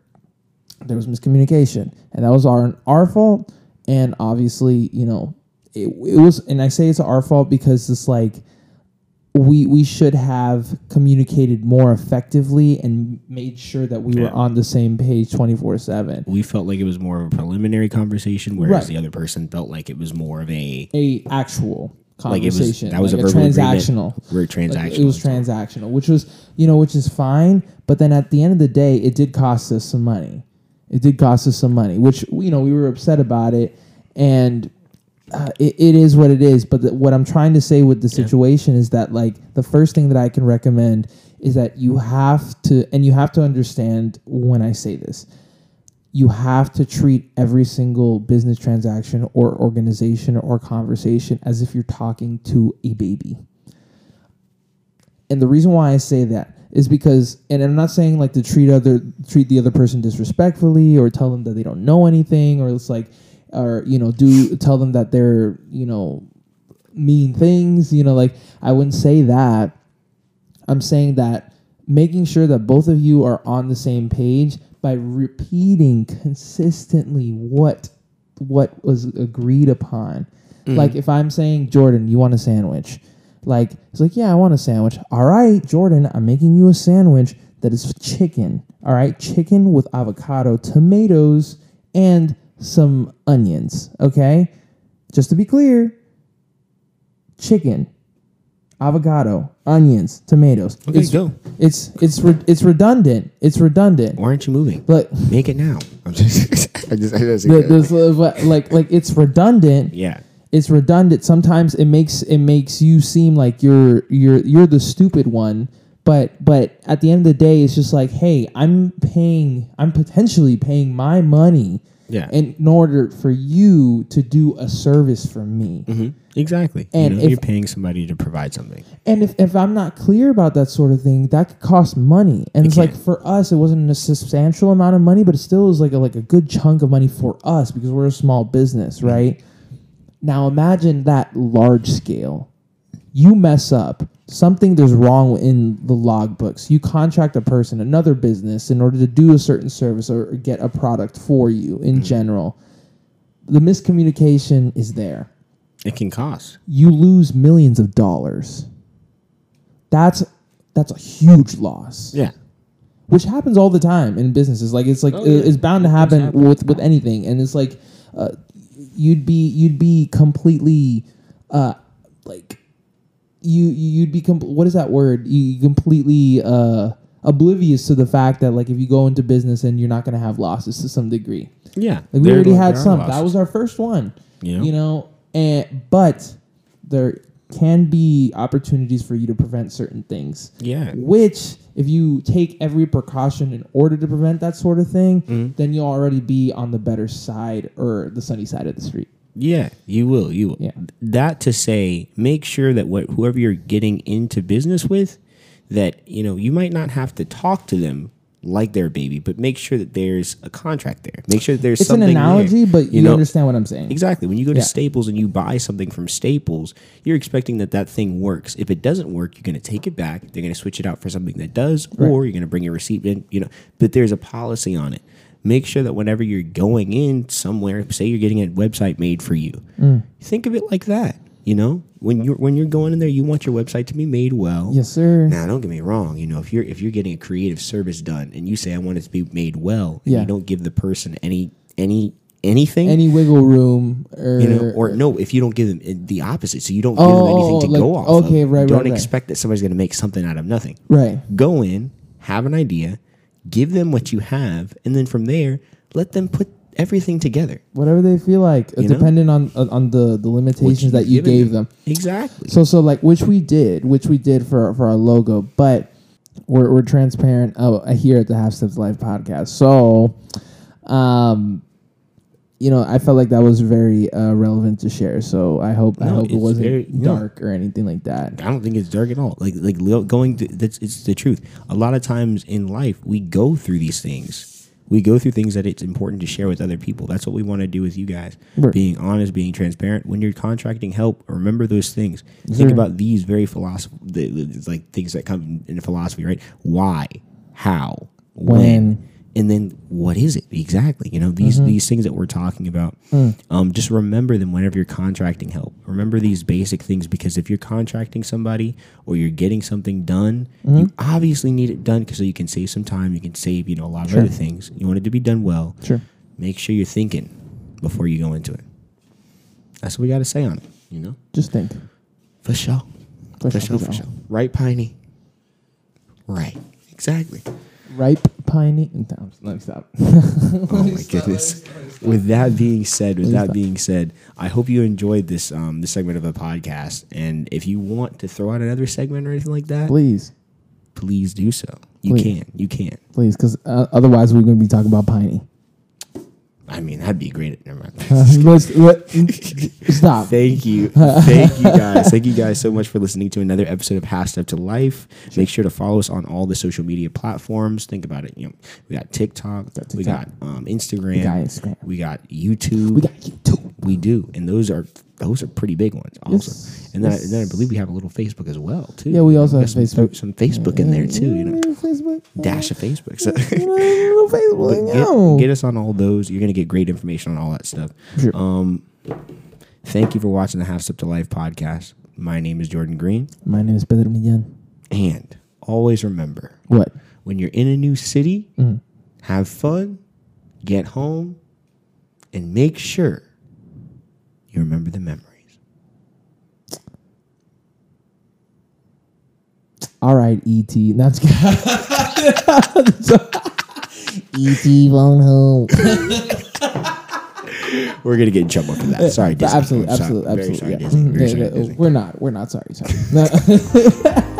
there was miscommunication, and that was our our fault. And obviously, you know, it, it was, and I say it's our fault because it's like we we should have communicated more effectively and made sure that we were on the same page 24/7 We felt like it was more of a preliminary conversation, whereas Right. the other person felt like it was more of a a actual like it was conversation that was like a verbal transactional. We're Like, transactional. it was transactional which was you know which is fine but then at the end of the day it did cost us some money. It did cost us some money which you know we were upset about it and uh, it, it is what it is but the, what i'm trying to say with the situation is that like the first thing that i can recommend is that you have to and you have to understand when i say this you have to treat every single business transaction or organization or conversation as if you're talking to a baby. And the reason why I say that is because, and I'm not saying like to treat other treat the other person disrespectfully or tell them that they don't know anything or it's like, or you know, do tell them that they're you know mean things. You know, like I wouldn't say that. I'm saying that making sure that both of you are on the same page by repeating consistently what what was agreed upon. Mm-hmm. Like if I'm saying, Jordan, you want a sandwich? Like it's like, yeah, I want a sandwich. All right, Jordan, I'm making you a sandwich that is chicken. All right, chicken with avocado, tomatoes, and some onions. Okay, just to be clear, chicken, avocado, onions, tomatoes. Okay, it's, go. It's it's re- it's redundant. It's redundant. Why aren't you moving? But Make it now. I'm just, I just, I just the, this, uh, like like it's redundant. yeah. It's redundant. Sometimes it makes it makes you seem like you're you're you're the stupid one. But but at the end of the day, it's just like, hey, I'm paying. I'm potentially paying my money. Yeah. In order for you to do a service for me. hmm Exactly. And you know, if- you're paying somebody to provide something. And if, if I'm not clear about that sort of thing, that could cost money. And It it's like for us, it wasn't a substantial amount of money, but it still is like a, like a good chunk of money for us because we're a small business, Mm-hmm. right? Now imagine that large scale. You mess up something. There's wrong in the logbooks. You contract a person, another business, in order to do a certain service or get a product for you. In Mm-hmm. general, the miscommunication is there It can cost. you lose millions of dollars. That's that's a huge loss, Yeah. which happens all the time in businesses. Like it's like Oh, yeah. it's bound to happen happen. with with anything, and it's like uh, you'd be you'd be completely uh, like you you'd be what is that word? You completely uh, oblivious to the fact that like if you go into business and you're not going to have losses to some degree. Yeah. Like we already had some. That was our first one. You know? You know, and but there can be opportunities for you to prevent certain things. Yeah. Which, if you take every precaution in order to prevent that sort of thing, Mm-hmm. then you'll already be on the better side or the sunny side of the street. Yeah, you will. You will. Yeah. That to say, make sure that what whoever you're getting into business with, that you know you might not have to talk to them like their baby, but make sure that there's a contract there. Make sure that there's It's an something. there. analogy, but you, know understand what I'm saying. exactly when you go to Yeah. Staples and you buy something from Staples, you're expecting that that thing works. If it doesn't work, you're going to take it back. They're going to switch it out for something that does, or you're going to bring your receipt in. You know, but there's a policy on it. Make sure that whenever you're going in somewhere, say you're getting a website made for you, Mm. think of it like that. You know, when you're when you're going in there, you want your website to be made well. Yes, sir. Now, don't get me wrong. You know, if you're if you're getting a creative service done and you say I want it to be made well, and Yeah. you don't give the person any any anything, Any wiggle room, or, you know, or no, if you don't give them uh, the opposite, so you don't give Oh, them anything to like- go off. okay, of. right, Don't right, right. expect that somebody's going to make something out of nothing. right. Go in, have an idea, give them what you have, and then from there, let them put everything together. Whatever they feel like, You depending on on on the the limitations you've that you gave them. them. Exactly. So so like which we did, which we did for for our logo, but we're we're transparent uh, here at the Half Steps Life podcast. So, um, you know, I felt like that was very uh, relevant to share. So I hope I hope it wasn't very- no. dark or anything like that. I don't think it's dark at all. Like like going to, that's it's the truth. A lot of times in life we go through these things. We go through things that it's important to share with other people. That's what we want to do with you guys. Right. Being honest, being transparent. When you're contracting help, remember those things. Sure. Think about these very philosophical, the, the- like things that come in philosophy, right? Why, how, when, When. And then what is it exactly? You know these Mm-hmm. these things that we're talking about. Mm. Um, just remember them whenever you're contracting help. Remember these basic things because if you're contracting somebody or you're getting something done, Mm-hmm. you obviously need it done because so you can save some time. You can save you know a lot of Sure. other things. You want it to be done well. Sure. Make sure you're thinking before you go into it. That's what we got to say on it. You know, Just think. for sure, For for sure, for sure. Right, Piney. Right, exactly. Ripe piney. No, let me stop. Oh my goodness. With that being said, with that being said, I hope you enjoyed this um this segment of a podcast. And if you want to throw out another segment or anything like that, please, please do so. You Please. can. You can. please, because uh, otherwise we're going to be talking about piney. I mean, that'd be great. Never mind. Let's, let, stop. Thank you. Thank you guys. Thank you guys so much for listening to another episode of Half Step to Life. Make sure to follow us on all the social media platforms. Think about it. You know, we got TikTok, we got um, Instagram, We got Instagram. we got YouTube. We got YouTube. We do, and those are those are pretty big ones, also. Yes, and then, yes. and then I believe we have a little Facebook as well, too. Yeah, we also have some, Facebook. some Facebook in there too. You know, Facebook. dash of Facebook. So little Facebook. get, get us on all those. You're gonna get great information on all that stuff. Sure. Um, thank you for watching the Half Step to Life podcast. My name is Jordan Green, My name is Pedro Millán. and always remember What? when you're in a new city, Mm. have fun, get home, and make sure you remember the memories. All right, ET. That's ET phone home. We're gonna get in trouble for that. Sorry, Disney. absolutely, I'm sorry. absolutely, Very absolutely. sorry, yeah. Disney. Very sorry, Disney. We're not. We're not sorry. Sorry.